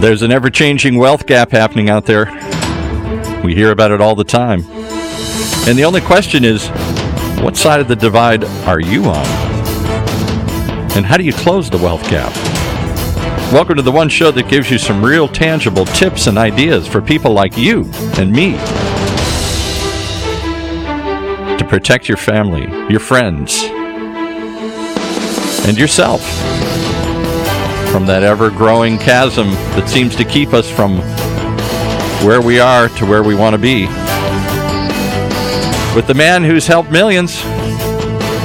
There's an ever changing wealth gap happening out there. We hear about it all the time. And the only question is what side of the divide are you on? And how do you close the wealth gap? Welcome to the one show that gives you some real tangible tips and ideas for people like you and me to protect your family, your friends, and yourself from that ever growing chasm that seems to keep us from where we are to where we want to be. With the man who's helped millions,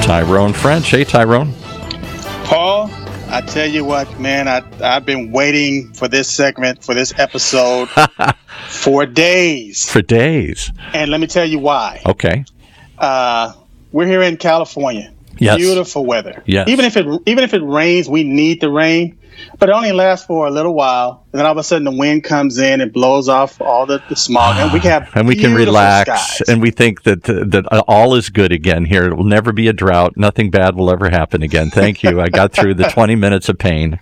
Tyrone French. Hey, Tyrone. Paul, I tell you what, man, I, I've been waiting for this segment, for this episode for days. For days. And let me tell you why. Okay. Uh, we're here in California. Yes. Beautiful weather. Yes. Even if it even if it rains, we need the rain. But it only lasts for a little while, and then all of a sudden the wind comes in and blows off all the, the smog, and we can have and we can relax, skies. and we think that that uh, all is good again here. It will never be a drought. Nothing bad will ever happen again. Thank you. I got through the 20 minutes of pain.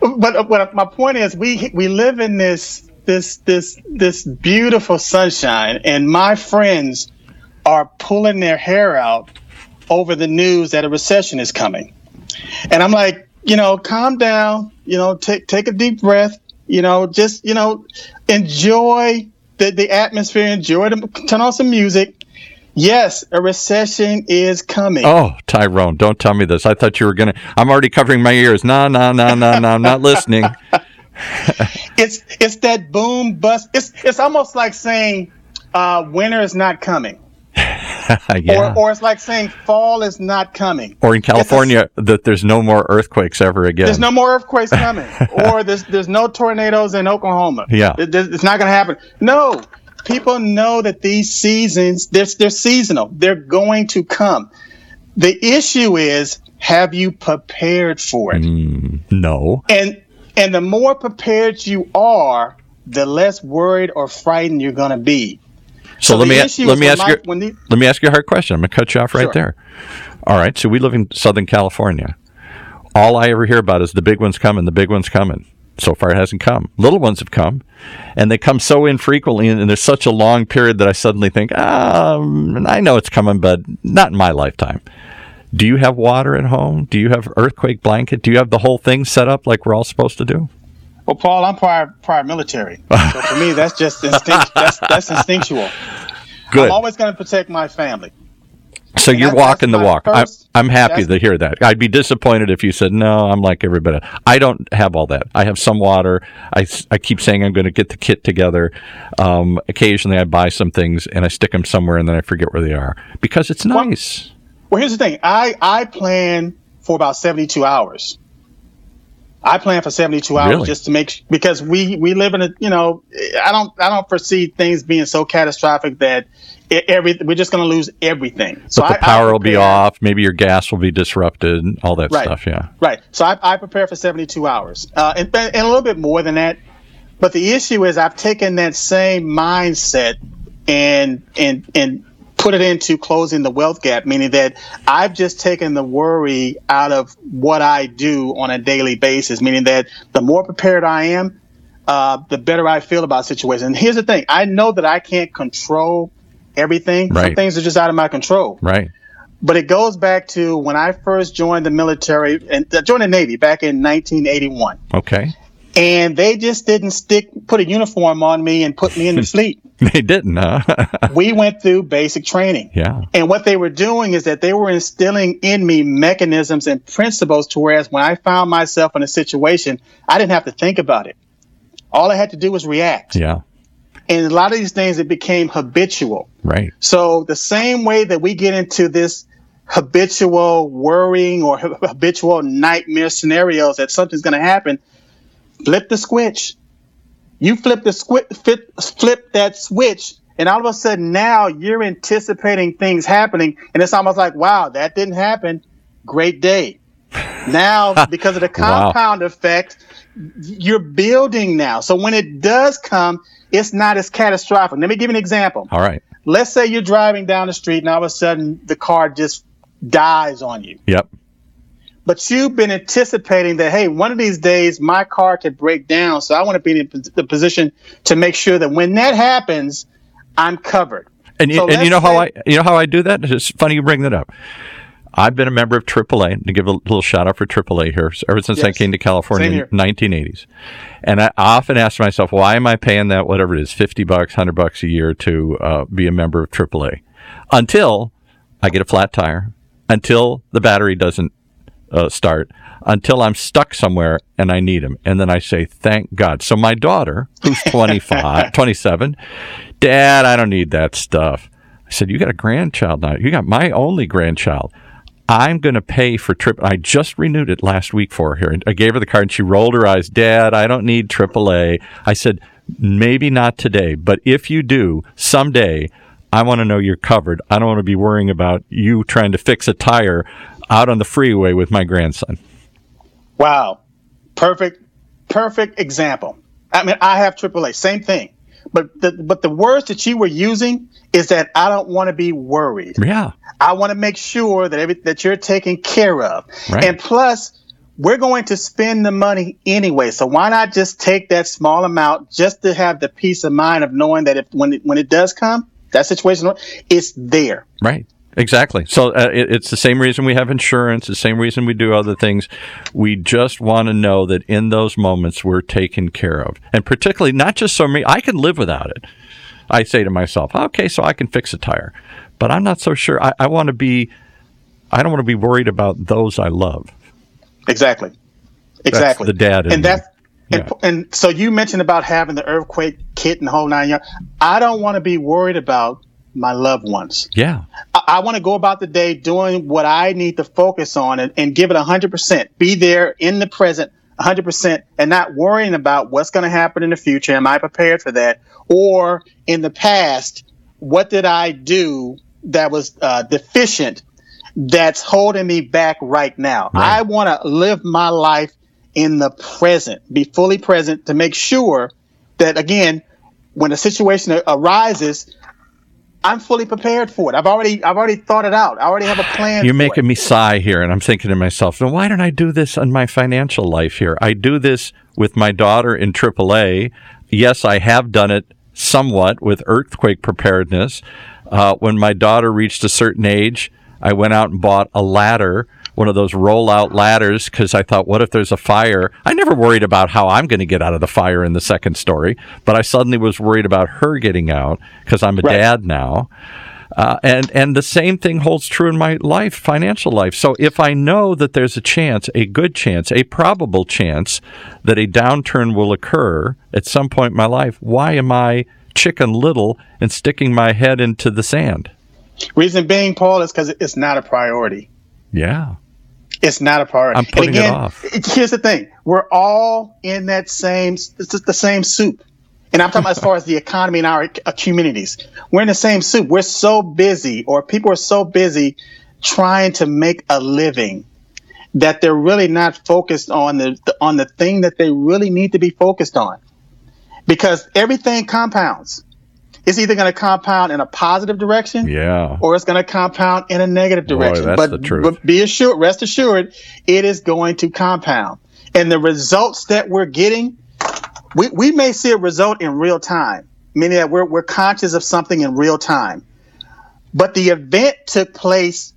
but uh, but my point is, we we live in this this this this beautiful sunshine, and my friends are pulling their hair out over the news that a recession is coming, and I'm like, you know, calm down, you know, take take a deep breath, you know, just you know, enjoy the the atmosphere, enjoy the turn on some music. Yes, a recession is coming. Oh, Tyrone, don't tell me this. I thought you were going to. I'm already covering my ears. No, no, no, no, no. I'm not listening. it's it's that boom bust. It's it's almost like saying uh, winter is not coming. yeah. Or, or it's like saying fall is not coming. Or in California, a, that there's no more earthquakes ever again. There's no more earthquakes coming. or there's there's no tornadoes in Oklahoma. Yeah. It, it's not going to happen. No. People know that these seasons, they're, they're seasonal. They're going to come. The issue is, have you prepared for it? Mm, no. And and the more prepared you are, the less worried or frightened you're going to be. So, so let me let me ask you the, let me ask you a hard question. I'm going to cut you off right sure. there. All right. So we live in Southern California. All I ever hear about is the big one's coming. The big one's coming. So far, it hasn't come. Little ones have come, and they come so infrequently, and there's such a long period that I suddenly think, um, I know it's coming, but not in my lifetime. Do you have water at home? Do you have earthquake blanket? Do you have the whole thing set up like we're all supposed to do? Well, Paul, I'm prior prior military, so for me that's just instinct. that's, that's instinctual. Good. I'm always going to protect my family. So and you're walking the walk. I'm, I'm happy to hear that. I'd be disappointed if you said, no, I'm like everybody. I don't have all that. I have some water. I, I keep saying I'm going to get the kit together. Um, occasionally I buy some things and I stick them somewhere and then I forget where they are because it's nice. Well, well here's the thing. I, I plan for about 72 hours. I plan for 72 hours really? just to make because we we live in a you know I don't I don't foresee things being so catastrophic that every we're just going to lose everything. So but the I, power I will be off. Maybe your gas will be disrupted. And all that right. stuff. Yeah. Right. So I, I prepare for 72 hours uh, and, and a little bit more than that. But the issue is I've taken that same mindset and and and put it into closing the wealth gap, meaning that I've just taken the worry out of what I do on a daily basis, meaning that the more prepared I am, uh, the better I feel about situations. And here's the thing I know that I can't control everything. Right. Some things are just out of my control. Right. But it goes back to when I first joined the military and uh, joined the Navy back in 1981. Okay. And they just didn't stick, put a uniform on me and put me in the fleet. They didn't, huh? we went through basic training. Yeah. And what they were doing is that they were instilling in me mechanisms and principles to whereas when I found myself in a situation, I didn't have to think about it. All I had to do was react. Yeah. And a lot of these things, it became habitual. Right. So the same way that we get into this habitual worrying or habitual nightmare scenarios that something's going to happen, flip the switch you flip the squi- flip, flip that switch, and all of a sudden now you're anticipating things happening, and it's almost like, wow, that didn't happen. Great day. Now, because of the compound wow. effect, you're building now. So when it does come, it's not as catastrophic. Let me give you an example. All right. Let's say you're driving down the street and all of a sudden the car just dies on you. Yep. But you've been anticipating that, hey, one of these days my car could break down. So I want to be in the position to make sure that when that happens, I'm covered. And you, so and you know say, how I you know how I do that? It's funny you bring that up. I've been a member of AAA, to give a little shout out for AAA here, ever since yes. I came to California in 1980s. And I often ask myself, why am I paying that, whatever it is, 50 bucks, 100 bucks a year to uh, be a member of AAA? Until I get a flat tire, until the battery doesn't uh, start, until I'm stuck somewhere and I need them. And then I say, thank God. So my daughter, who's 25, 27, Dad, I don't need that stuff. I said, You got a grandchild now. You got my only grandchild. I'm going to pay for trip. I just renewed it last week for her. I gave her the card and she rolled her eyes. Dad, I don't need AAA. I said, maybe not today, but if you do someday, I want to know you're covered. I don't want to be worrying about you trying to fix a tire out on the freeway with my grandson. Wow. Perfect, perfect example. I mean, I have AAA, same thing. But the, but the words that you were using is that I don't want to be worried. Yeah. I want to make sure that every, that you're taken care of. Right. And plus, we're going to spend the money anyway. So why not just take that small amount just to have the peace of mind of knowing that if when it, when it does come, that situation, it's there. Right. Exactly. So uh, it, it's the same reason we have insurance, the same reason we do other things. We just want to know that in those moments we're taken care of. And particularly, not just so me, I can live without it. I say to myself, okay, so I can fix a tire. But I'm not so sure. I, I want to be, I don't want to be worried about those I love. Exactly. Exactly. That's the dad. And that's, yeah. And, and, so you mentioned about having the earthquake kit and the whole nine yards. I don't want to be worried about my loved ones. Yeah. I, I want to go about the day doing what I need to focus on and, and give it 100%. Be there in the present 100% and not worrying about what's going to happen in the future. Am I prepared for that? Or in the past, what did I do that was uh, deficient that's holding me back right now? Right. I want to live my life in the present, be fully present to make sure that, again, when a situation arises, I'm fully prepared for it. I've already I've already thought it out. I already have a plan. You're making it. me sigh here, and I'm thinking to myself, "Then why don't I do this in my financial life here? I do this with my daughter in AAA. Yes, I have done it somewhat with earthquake preparedness. Uh, when my daughter reached a certain age, I went out and bought a ladder one of those roll-out ladders because I thought, what if there's a fire? I never worried about how I'm going to get out of the fire in the second story, but I suddenly was worried about her getting out because I'm a right. dad now. Uh, and and the same thing holds true in my life, financial life. So if I know that there's a chance, a good chance, a probable chance that a downturn will occur at some point in my life, why am I chicken little and sticking my head into the sand? Reason being, Paul, is because it's not a priority. Yeah. It's not a priority. I'm putting again, it off. Here's the thing: we're all in that same, it's the same soup. And I'm talking about as far as the economy and our communities. We're in the same soup. We're so busy, or people are so busy trying to make a living that they're really not focused on the, the on the thing that they really need to be focused on. Because everything compounds it's either going to compound in a positive direction, yeah, or it's going to compound in a negative direction. Boy, but, but be assured, rest assured, it is going to compound, and the results that we're getting, we, we may see a result in real time, meaning that we're we're conscious of something in real time, but the event took place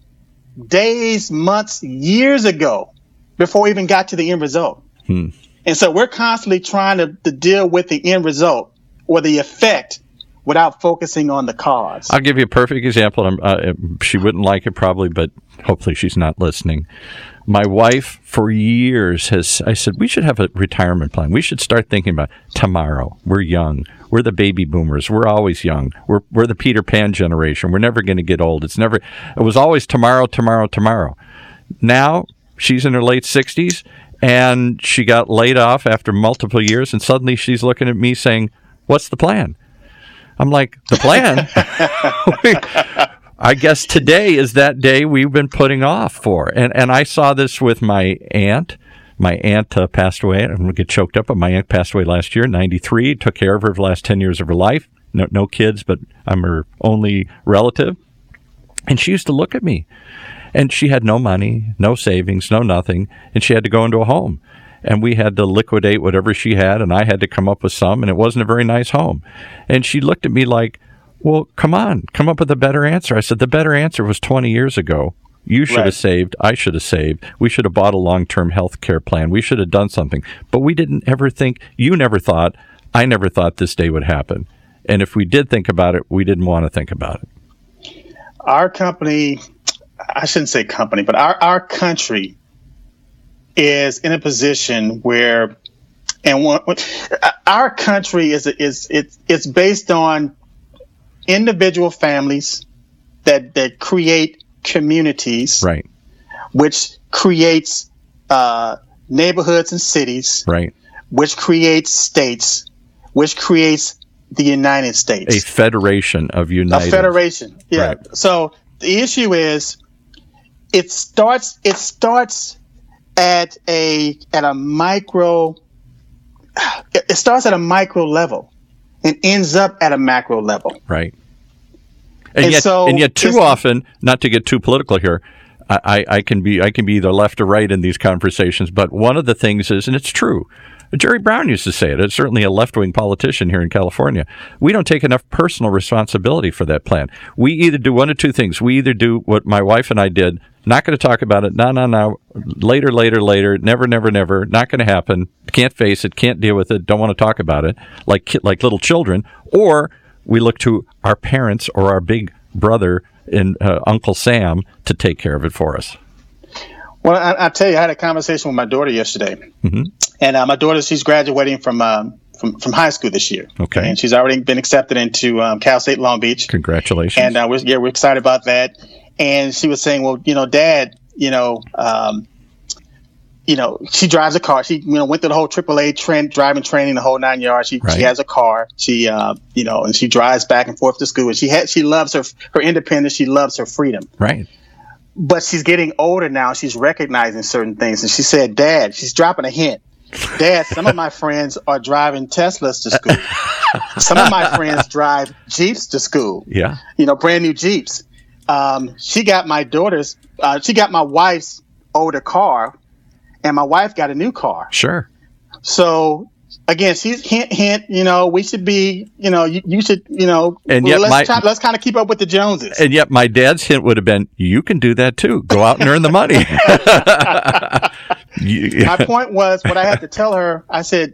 days, months, years ago before we even got to the end result. Hmm. And so we're constantly trying to, to deal with the end result or the effect without focusing on the cause. I'll give you a perfect example. Uh, she wouldn't like it probably, but hopefully she's not listening. My wife, for years, has I said we should have a retirement plan. We should start thinking about tomorrow. We're young. We're the baby boomers. We're always young. We're we're the Peter Pan generation. We're never going to get old. It's never. It was always tomorrow, tomorrow, tomorrow. Now she's in her late sixties, and she got laid off after multiple years, and suddenly she's looking at me saying, "What's the plan?" I'm like, the plan? I guess today is that day we've been putting off for. And, and I saw this with my aunt. My aunt uh, passed away. I'm going to get choked up, but my aunt passed away last year, 93. Took care of her for the last 10 years of her life. No, no kids, but I'm her only relative. And she used to look at me And she had no money, no savings, no nothing, and she had to go into a home. And we had to liquidate whatever she had, and I had to come up with some, and it wasn't a very nice home. And she looked at me like, Well, come on, come up with a better answer. I said, The better answer was 20 years ago. You should right. have saved. I should have saved. We should have bought a long term health care plan. We should have done something. But we didn't ever think, you never thought, I never thought this day would happen. And if we did think about it, we didn't want to think about it. Our company I shouldn't say company, but our, our country is in a position where, and one, our country is is it's it's based on individual families that that create communities, right? Which creates uh, neighborhoods and cities, right? Which creates states, which creates the United States, a federation of United. A federation, yeah. Right. So the issue is it starts it starts at a at a micro it starts at a micro level and ends up at a macro level. Right. And, and yet, so and yet, too often, not to get too political here, I, I can be I can be either left or right in these conversations. But one of the things is, and it's true, Jerry Brown used to say it. It's certainly a left wing politician here in California. We don't take enough personal responsibility for that plan. We either do one of two things. We either do what my wife and I did. Not going to talk about it. No, no, no. Later, later, later. Never, never, never. Not going to happen. Can't face it. Can't deal with it. Don't want to talk about it. Like like little children. Or we look to our parents or our big brother and uh, Uncle Sam to take care of it for us. Well, I, I, tell you, I had a conversation with my daughter yesterday, mm-hmm. and uh, my daughter she's graduating from um, from from high school this year. Okay, and she's already been accepted into um, Cal State Long Beach. Congratulations! And uh, we're, yeah, we're excited about that. And she was saying, well, you know, Dad, you know, um, you know, she drives a car. She, you know, went through the whole AAA trend, driving training, the whole nine yards. She, right. she has a car. She, uh, you know, and she drives back and forth to school. And she had, she loves her, her independence. She loves her freedom. Right but she's getting older now. She's recognizing certain things. And she said, Dad, she's dropping a hint. Dad, some of my friends are driving Teslas to school. some of my friends drive Jeeps to school. Yeah. You know, brand new Jeeps. Um, she got my daughter's, uh, she got my wife's older car, and my wife got a new car. Sure. So again, she's hint, hint. You know, we should be. You know, you, you should. You know, and yet let's my, try, let's kind of keep up with the Joneses. And yet, my dad's hint would have been, "You can do that too. Go out and earn the money." my point was what I had to tell her. I said,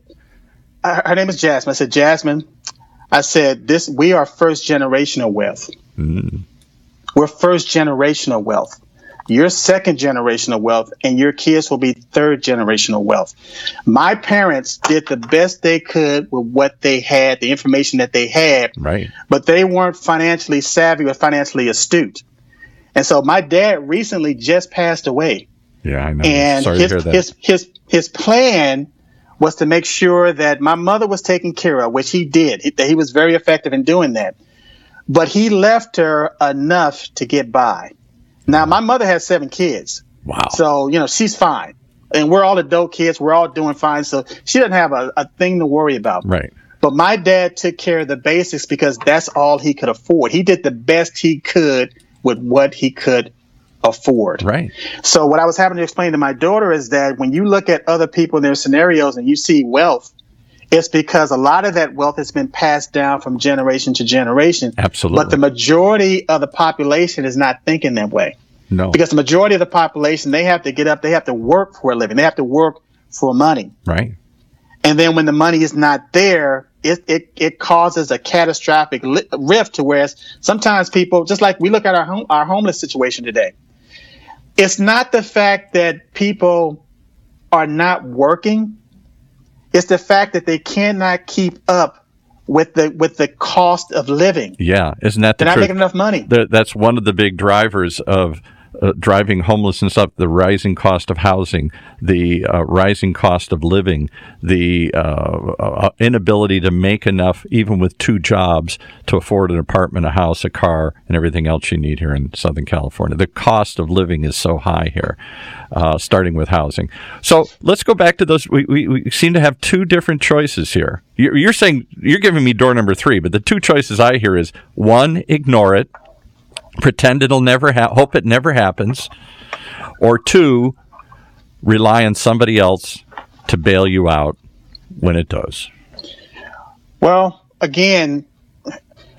her name is Jasmine. I said, Jasmine. I said, this. We are first generational wealth. Mm. We're first generational wealth. You're second generational wealth, and your kids will be third generational wealth. My parents did the best they could with what they had, the information that they had. Right. But they weren't financially savvy or financially astute. And so my dad recently just passed away. Yeah, I know. And Sorry his, to hear that. his his his plan was to make sure that my mother was taken care of, which he did. He, he was very effective in doing that. But he left her enough to get by. Now, my mother has seven kids. Wow. So, you know, she's fine. And we're all adult kids. We're all doing fine. So she doesn't have a, a thing to worry about. Right. But my dad took care of the basics because that's all he could afford. He did the best he could with what he could afford. Right. So what I was having to explain to my daughter is that when you look at other people in their scenarios and you see wealth, it's because a lot of that wealth has been passed down from generation to generation. Absolutely. But the majority of the population is not thinking that way. No. Because the majority of the population, they have to get up, they have to work for a living, they have to work for money. Right. And then when the money is not there, it, it, it causes a catastrophic li- rift to whereas sometimes people, just like we look at our home, our homeless situation today, it's not the fact that people are not working it's the fact that they cannot keep up with the with the cost of living. Yeah, isn't that the They're not making enough money. that's one of the big drivers of uh, driving homelessness up, the rising cost of housing, the uh, rising cost of living, the uh, uh, inability to make enough, even with two jobs, to afford an apartment, a house, a car, and everything else you need here in Southern California. The cost of living is so high here, uh, starting with housing. So let's go back to those. We, we, we seem to have two different choices here. You're, you're saying you're giving me door number three, but the two choices I hear is one, ignore it pretend it'll never ha- hope it never happens, or two, rely on somebody else to bail you out when it does? Well, again,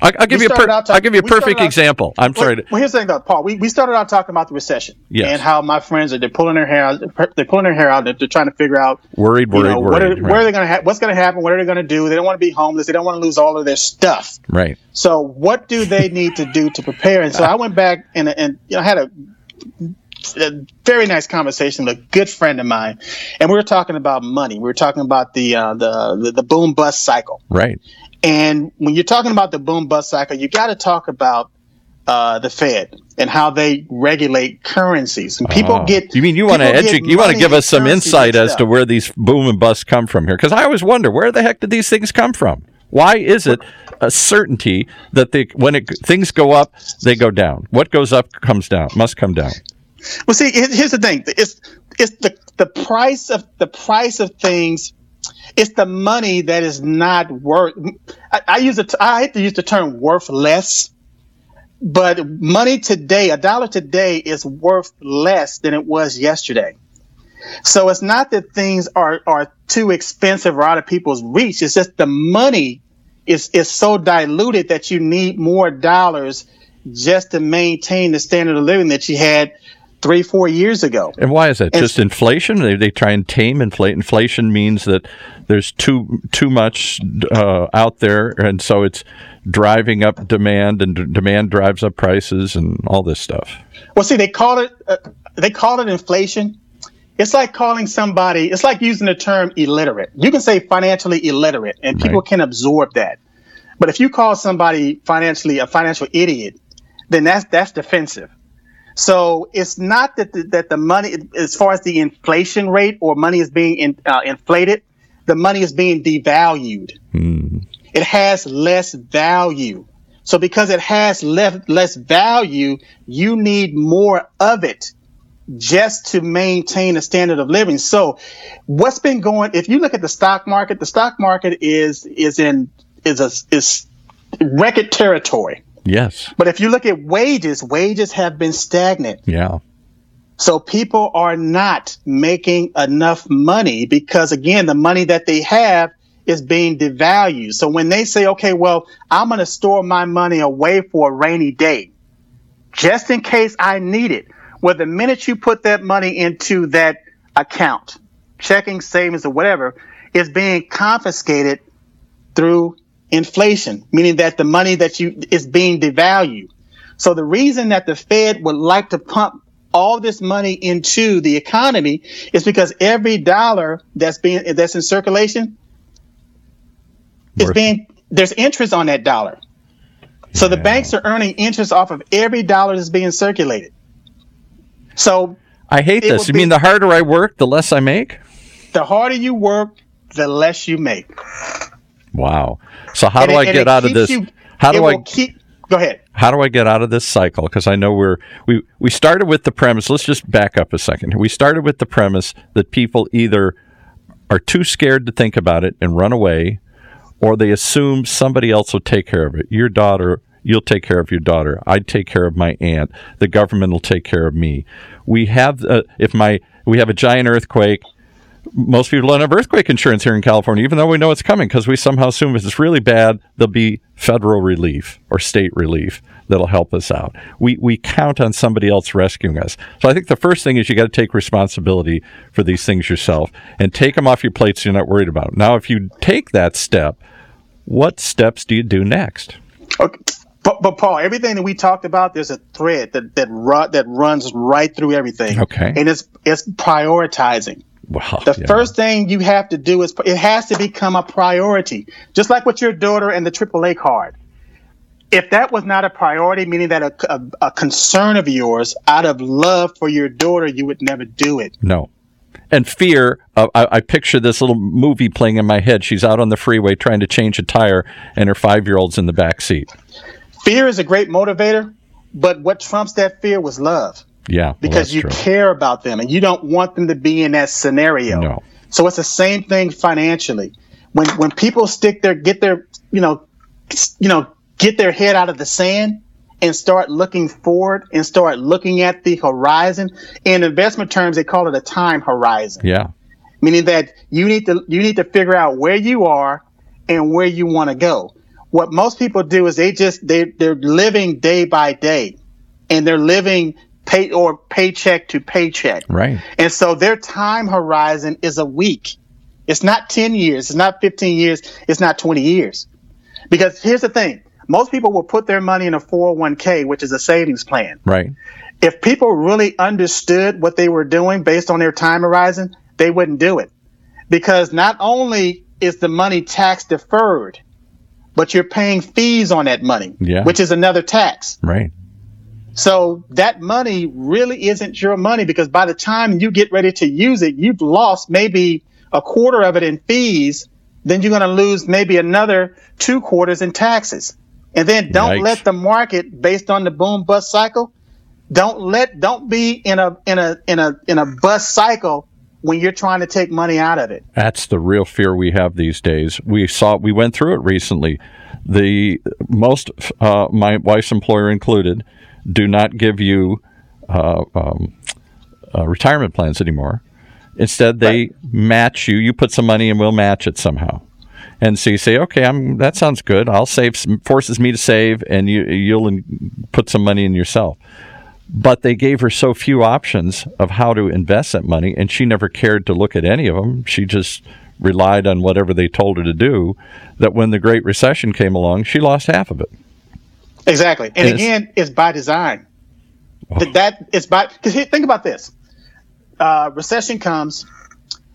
I'll, I'll give you a per- I'll give you a perfect out, example. I'm well, sorry. To, well, here's the thing, though, Paul. We, we started out talking about the recession yes. and how my friends are they're pulling their hair out. They're pulling their hair out. They're, they're trying to figure out worried, worried, know, worried. Are, right. Where are they going to ha- What's going to happen? What are they going to do? They don't want to be homeless. They don't want to lose all of their stuff. Right. So, what do they need to do to prepare? And so, I went back and and you know had a a very nice conversation with a good friend of mine, and we were talking about money. We were talking about the uh, the, the, the boom bust cycle. Right. And when you're talking about the boom bust cycle, you got to talk about uh, the Fed and how they regulate currencies. And people uh, get. You mean you want to educate? You want to give us some insight as to where these boom and bust come from here? Because I always wonder where the heck did these things come from? Why is it a certainty that they, when it, things go up, they go down? What goes up comes down, must come down. Well, see, here's the thing: it's it's the the price of the price of things. It's the money that is not worth. I, I use it. I hate to use the term worthless, but money today, a dollar today, is worth less than it was yesterday. So it's not that things are are too expensive or out of people's reach. It's just the money is is so diluted that you need more dollars just to maintain the standard of living that you had three, four years ago. And why is that? And Just inflation? They, they try and tame inflation. Inflation means that there's too too much uh, out there, and so it's driving up demand, and d- demand drives up prices, and all this stuff. Well, see, they call it uh, they call it inflation. It's like calling somebody. It's like using the term illiterate. You can say financially illiterate, and people right. can absorb that. But if you call somebody financially a financial idiot, then that's that's defensive. So it's not that the, that the money, as far as the inflation rate or money is being in, uh, inflated, the money is being devalued. Hmm. It has less value. So because it has less less value, you need more of it just to maintain a standard of living. So what's been going if you look at the stock market, the stock market is is in is a is record territory. Yes. But if you look at wages, wages have been stagnant. Yeah. So people are not making enough money because again, the money that they have is being devalued. So when they say, okay, well, I'm going to store my money away for a rainy day, just in case I need it. Well, the minute you put that money into that account, checking, savings, or whatever, is being confiscated through inflation, meaning that the money that you is being devalued. So the reason that the Fed would like to pump all this money into the economy is because every dollar that's being that's in circulation is being there's interest on that dollar. So yeah. the banks are earning interest off of every dollar that's being circulated. So I hate this. You be, mean the harder I work, the less I make? The harder you work, the less you make. Wow. So how and do it, I get out of this? You, how do I keep? Go ahead. How do I get out of this cycle? Because I know we're we we started with the premise. Let's just back up a second. We started with the premise that people either are too scared to think about it and run away, or they assume somebody else will take care of it. Your daughter, you'll take care of your daughter. I'd take care of my aunt. The government will take care of me. We have uh, if my we have a giant earthquake most people don't have earthquake insurance here in California, even though we know it's coming, because we somehow assume if it's really bad, there'll be federal relief or state relief that'll help us out. We we count on somebody else rescuing us. So I think the first thing is you got to take responsibility for these things yourself and take them off your plates so you're not worried about. Them. Now, if you take that step, what steps do you do next? Okay. But, but Paul, everything that we talked about, there's a thread that that, ru- that runs right through everything. Okay, and it's it's prioritizing. Wow, the yeah. first thing you have to do is it has to become a priority, just like with your daughter and the AAA card. If that was not a priority, meaning that a, a, a concern of yours, out of love for your daughter, you would never do it. No, and fear. Uh, I, I, picture this little movie playing in my head. She's out on the freeway trying to change a tire, and her five-year-old's in the back seat. Fear is a great motivator, but what trumps that fear was love. Yeah. Because you true. care about them and you don't want them to be in that scenario. No. So it's the same thing financially. When when people stick their get their you know you know get their head out of the sand and start looking forward and start looking at the horizon. In investment terms, they call it a time horizon. Yeah. Meaning that you need to you need to figure out where you are and where you want to go. What most people do is they just they they're living day by day and they're living pay or paycheck to paycheck. Right. And so their time horizon is a week. It's not 10 years, it's not 15 years, it's not 20 years. Because here's the thing most people will put their money in a 401k, which is a savings plan. Right. If people really understood what they were doing based on their time horizon, they wouldn't do it. Because not only is the money tax deferred, but you're paying fees on that money, yeah. which is another tax. Right. So that money really isn't your money because by the time you get ready to use it, you've lost maybe a quarter of it in fees. Then you're going to lose maybe another two quarters in taxes. And then don't Yikes. let the market, based on the boom bust cycle, don't let don't be in a in a in a in a bust cycle when you're trying to take money out of it. That's the real fear we have these days. We saw we went through it recently. The most uh, my wife's employer included do not give you uh, um, uh, retirement plans anymore. Instead, they right. match you. You put some money and we'll match it somehow. And so you say, okay, I'm, that sounds good. I'll save, some, forces me to save, and you, you'll put some money in yourself. But they gave her so few options of how to invest that money, and she never cared to look at any of them. She just relied on whatever they told her to do. That when the Great Recession came along, she lost half of it. Exactly, and, and again, it's, it's by design. Oh. That, that it's by because think about this: uh, recession comes,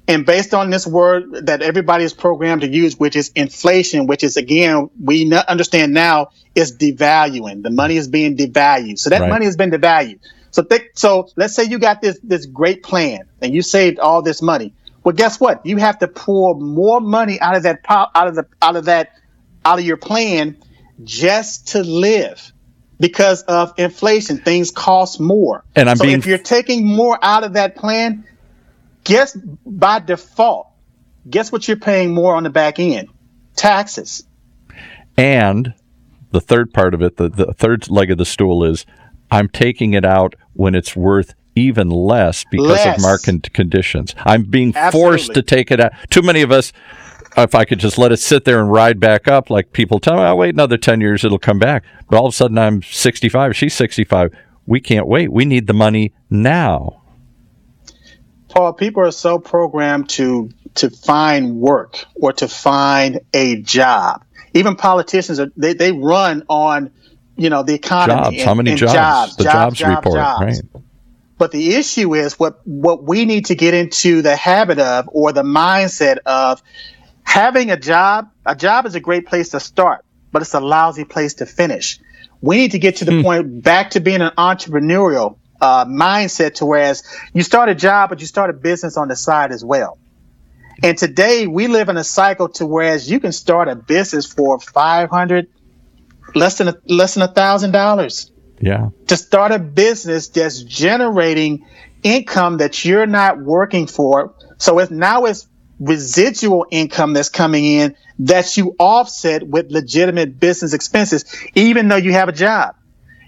and based on this word that everybody is programmed to use, which is inflation, which is again we understand now is devaluing. The money is being devalued, so that right. money has been devalued. So th- so let's say you got this this great plan and you saved all this money. Well, guess what? You have to pull more money out of that out of the out of that out of your plan just to live because of inflation. Things cost more. And I'm so being... if you're taking more out of that plan, guess by default, guess what you're paying more on the back end? Taxes. And the third part of it, the, the third leg of the stool is I'm taking it out when it's worth even less because less. of market conditions. I'm being Absolutely. forced to take it out. Too many of us if I could just let it sit there and ride back up, like people tell me, I'll wait another 10 years, it'll come back. But all of a sudden I'm 65, she's 65. We can't wait. We need the money now. Paul, people are so programmed to to find work or to find a job. Even politicians are they, they run on, you know, the economy. Jobs. And, How many jobs? jobs? The jobs, jobs report, jobs. right? But the issue is what what we need to get into the habit of or the mindset of having a job, a job is a great place to start, but it's a lousy place to finish. We need to get to the hmm. point back to being an entrepreneurial uh, mindset to whereas you start a job, but you start a business on the side as well. And today we live in a cycle to whereas you can start a business for 500, less than a, less than a thousand dollars. Yeah. To start a business that's generating income that you're not working for. So it's now it's residual income that's coming in that you offset with legitimate business expenses, even though you have a job.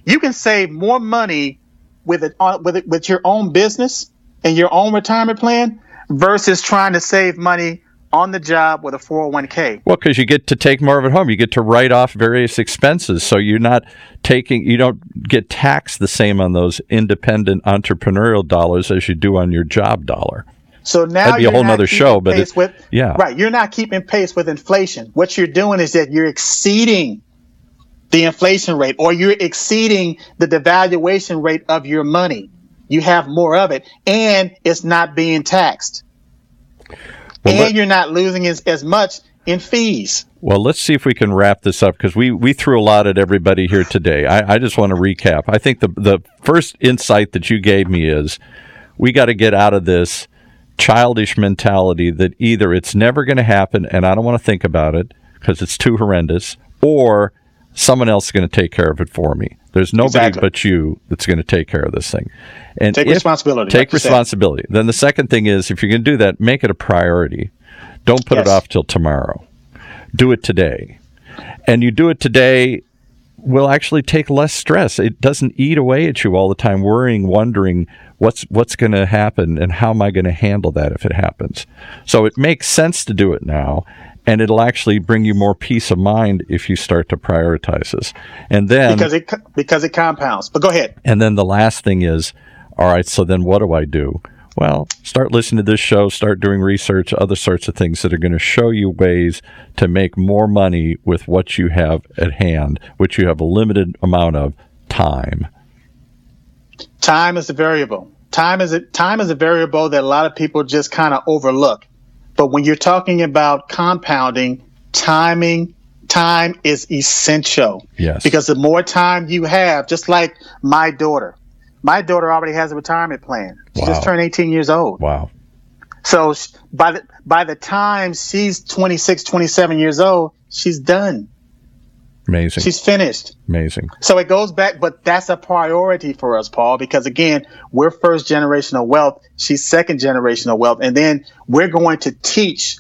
You can save more money with it, uh, with it, with your own business and your own retirement plan versus trying to save money on the job with a 401k. Well, because you get to take more of it home. You get to write off various expenses. So you're not taking, you don't get taxed the same on those independent entrepreneurial dollars as you do on your job dollar. So now that'd be a whole other show, but it, with, yeah, right. You're not keeping pace with inflation. What you're doing is that you're exceeding the inflation rate, or you're exceeding the devaluation rate of your money. You have more of it, and it's not being taxed, well, and let, you're not losing as, as much in fees. Well, let's see if we can wrap this up because we, we threw a lot at everybody here today. I, I just want to recap. I think the the first insight that you gave me is we got to get out of this childish mentality that either it's never going to happen and I don't want to think about it because it's too horrendous, or someone else is going to take care of it for me. There's nobody exactly. but you that's going to take care of this thing. And take if, responsibility. Take like responsibility. Then the second thing is if you're going to do that, make it a priority. Don't put yes. it off till tomorrow. Do it today. And you do it today will actually take less stress. It doesn't eat away at you all the time, worrying, wondering what's what's going to happen and how am I going to handle that if it happens. So it makes sense to do it now, and it'll actually bring you more peace of mind if you start to prioritize this. And then because it because it compounds. But go ahead. And then the last thing is, all right. So then what do I do? Well, start listening to this show, start doing research, other sorts of things that are going to show you ways to make more money with what you have at hand, which you have a limited amount of time. Time is a variable. Time is a time is a variable that a lot of people just kind of overlook. But when you're talking about compounding, timing, time is essential. Yes. Because the more time you have, just like my daughter, my daughter already has a retirement plan. She wow. just turned 18 years old. Wow. So by the by the time she's 26, 27 years old, she's done. Amazing. She's finished. Amazing. So it goes back, but that's a priority for us, Paul, because again, we're first generational wealth. She's second generational wealth. And then we're going to teach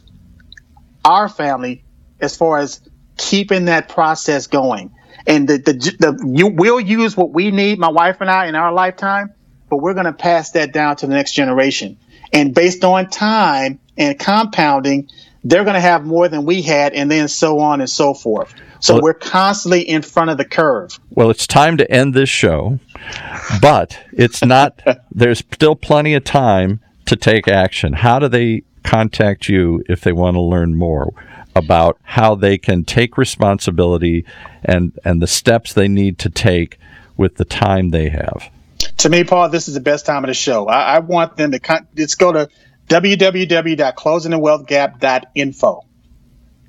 our family as far as keeping that process going. And the, the, the you will use what we need, my wife and I, in our lifetime, but we're going to pass that down to the next generation. And based on time and compounding, they're going to have more than we had, and then so on and so forth. So well, we're constantly in front of the curve. Well, it's time to end this show, but it's not, there's still plenty of time to take action. How do they contact you if they want to learn more about how they can take responsibility and, and the steps they need to take with the time they have? To me, Paul, this is the best time of the show. I, I want them to con- just go to www.closingthewealthgap.info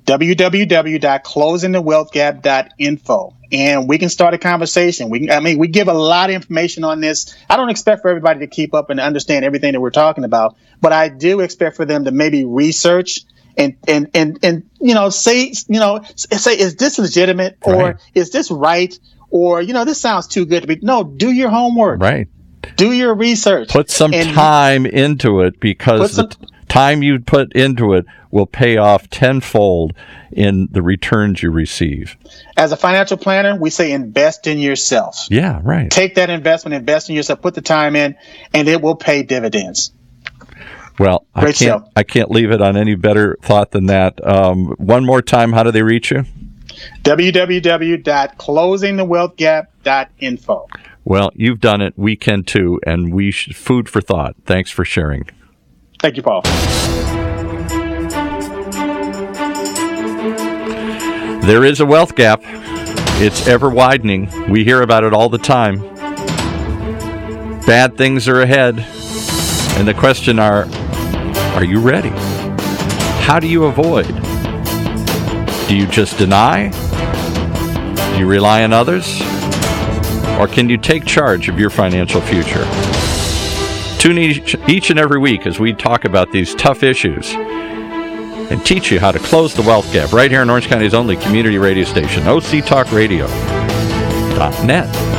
www.closingthewealthgap.info and we can start a conversation. We, I mean, we give a lot of information on this. I don't expect for everybody to keep up and understand everything that we're talking about, but I do expect for them to maybe research and and and and you know say you know say is this legitimate or right. is this right or you know this sounds too good to be. No, do your homework. Right. Do your research. Put some time into it because some, the time you put into it will pay off tenfold in the returns you receive. As a financial planner, we say invest in yourself. Yeah, right. Take that investment, invest in yourself, put the time in, and it will pay dividends. Well, I can't. Show. I can't leave it on any better thought than that. Um, one more time, how do they reach you? www.closingthewealthgap.info. Well, you've done it. We can too, and we should, food for thought. Thanks for sharing. Thank you, Paul. There is a wealth gap. It's ever widening. We hear about it all the time. Bad things are ahead. And the question are are you ready? How do you avoid? Do you just deny? Do you rely on others? Or can you take charge of your financial future? Tune each, each and every week as we talk about these tough issues and teach you how to close the wealth gap right here in Orange County's only community radio station, OCTalkRadio.net.